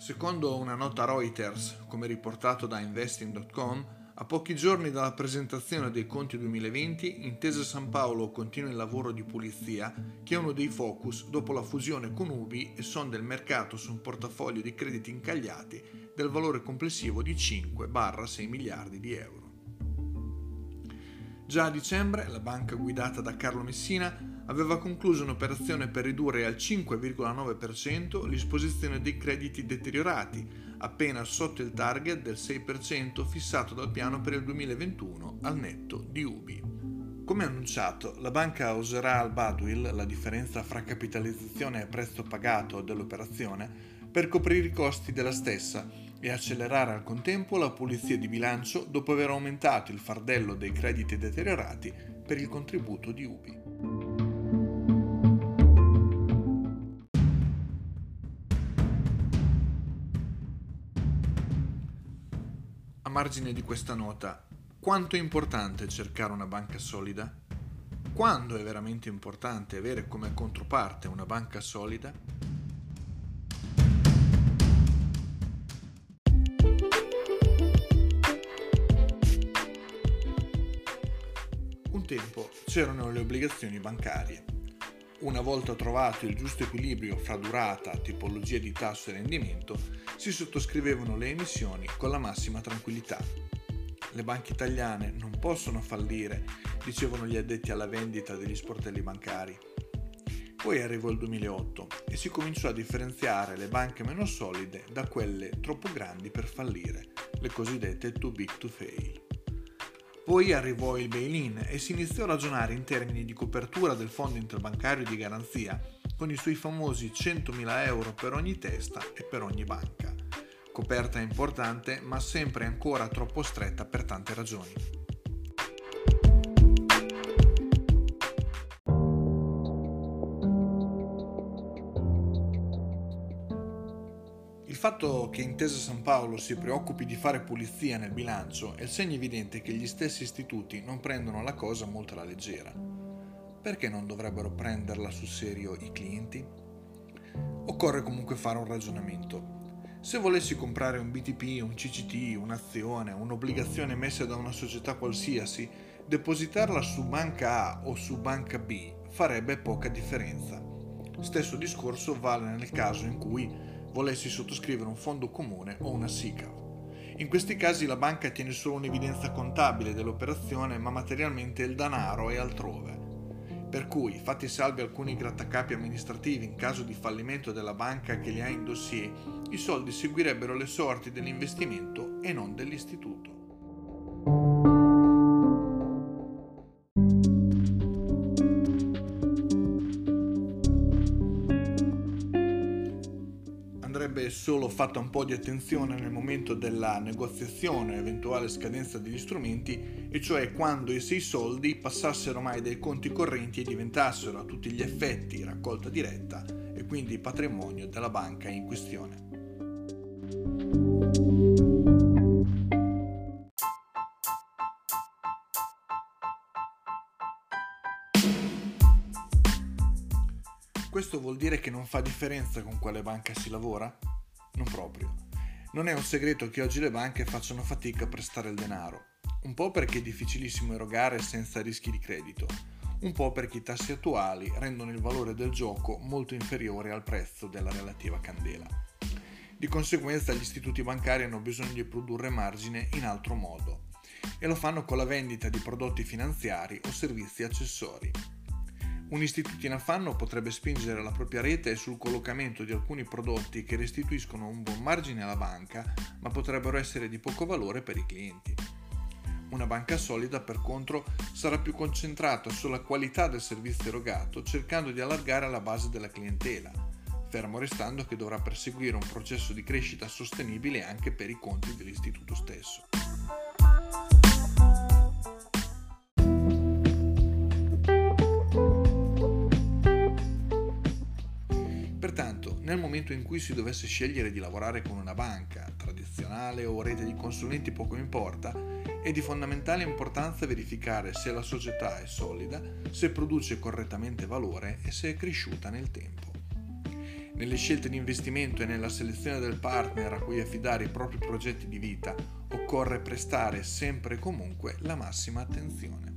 Secondo una nota Reuters, come riportato da investing.com, a pochi giorni dalla presentazione dei conti 2020, Intesa San Paolo continua il lavoro di pulizia, che è uno dei focus dopo la fusione con Ubi e sonda il mercato su un portafoglio di crediti incagliati del valore complessivo di 5-6 miliardi di euro. Già a dicembre la banca guidata da Carlo Messina aveva concluso un'operazione per ridurre al 5,9% l'esposizione dei crediti deteriorati, appena sotto il target del 6% fissato dal piano per il 2021 al netto di Ubi. Come annunciato, la banca userà al Badwill la differenza fra capitalizzazione e prezzo pagato dell'operazione per coprire i costi della stessa e accelerare al contempo la pulizia di bilancio dopo aver aumentato il fardello dei crediti deteriorati per il contributo di Ubi. Margine di questa nota, quanto è importante cercare una banca solida? Quando è veramente importante avere come controparte una banca solida? Un tempo c'erano le obbligazioni bancarie. Una volta trovato il giusto equilibrio fra durata, tipologia di tasso e rendimento, si sottoscrivevano le emissioni con la massima tranquillità. Le banche italiane non possono fallire, dicevano gli addetti alla vendita degli sportelli bancari. Poi arrivò il 2008 e si cominciò a differenziare le banche meno solide da quelle troppo grandi per fallire, le cosiddette too big to fail. Poi arrivò il bail-in e si iniziò a ragionare in termini di copertura del fondo interbancario di garanzia, con i suoi famosi 100.000 euro per ogni testa e per ogni banca. Coperta importante, ma sempre ancora troppo stretta per tante ragioni. Fatto che Intesa San Paolo si preoccupi di fare pulizia nel bilancio è il segno evidente che gli stessi istituti non prendono la cosa molto alla leggera. Perché non dovrebbero prenderla sul serio i clienti? Occorre comunque fare un ragionamento. Se volessi comprare un BTP, un CCT, un'azione, un'obbligazione emessa da una società qualsiasi, depositarla su banca A o su banca B farebbe poca differenza. Stesso discorso vale nel caso in cui volessi sottoscrivere un fondo comune o una SICAV. In questi casi la banca tiene solo un'evidenza contabile dell'operazione, ma materialmente il denaro è altrove. Per cui, fatti salvi alcuni grattacapi amministrativi in caso di fallimento della banca che li ha in dossier, i soldi seguirebbero le sorti dell'investimento e non dell'istituto. Andrebbe solo fatta un po' di attenzione nel momento della negoziazione, eventuale scadenza degli strumenti, e cioè quando i sei soldi passassero mai dai conti correnti e diventassero a tutti gli effetti raccolta diretta e quindi patrimonio della banca in questione. Questo vuol dire che non fa differenza con quale banca si lavora? Non proprio. Non è un segreto che oggi le banche facciano fatica a prestare il denaro, un po' perché è difficilissimo erogare senza rischi di credito, un po' perché i tassi attuali rendono il valore del gioco molto inferiore al prezzo della relativa candela. Di conseguenza gli istituti bancari hanno bisogno di produrre margine in altro modo e lo fanno con la vendita di prodotti finanziari o servizi accessori. Un istituto in affanno potrebbe spingere la propria rete sul collocamento di alcuni prodotti che restituiscono un buon margine alla banca, ma potrebbero essere di poco valore per i clienti. Una banca solida, per contro, sarà più concentrata sulla qualità del servizio erogato, cercando di allargare la base della clientela, fermo restando che dovrà perseguire un processo di crescita sostenibile anche per i conti dell'istituto stesso. Nel momento in cui si dovesse scegliere di lavorare con una banca, tradizionale o rete di consulenti poco importa, è di fondamentale importanza verificare se la società è solida, se produce correttamente valore e se è cresciuta nel tempo. Nelle scelte di investimento e nella selezione del partner a cui affidare i propri progetti di vita occorre prestare sempre e comunque la massima attenzione.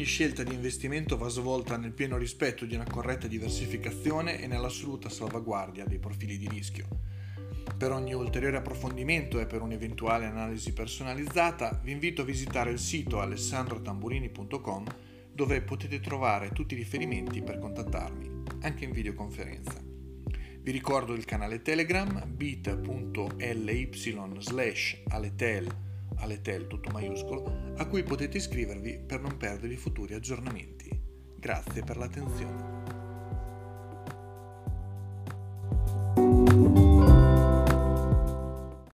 Ogni scelta di investimento va svolta nel pieno rispetto di una corretta diversificazione e nell'assoluta salvaguardia dei profili di rischio. Per ogni ulteriore approfondimento e per un'eventuale analisi personalizzata vi invito a visitare il sito alessandrotamburini.com dove potete trovare tutti i riferimenti per contattarmi, anche in videoconferenza. Vi ricordo il canale Telegram bit.ly slash aletel, aletel tutto maiuscolo, a cui potete iscrivervi per non perdere i futuri aggiornamenti. Grazie per l'attenzione.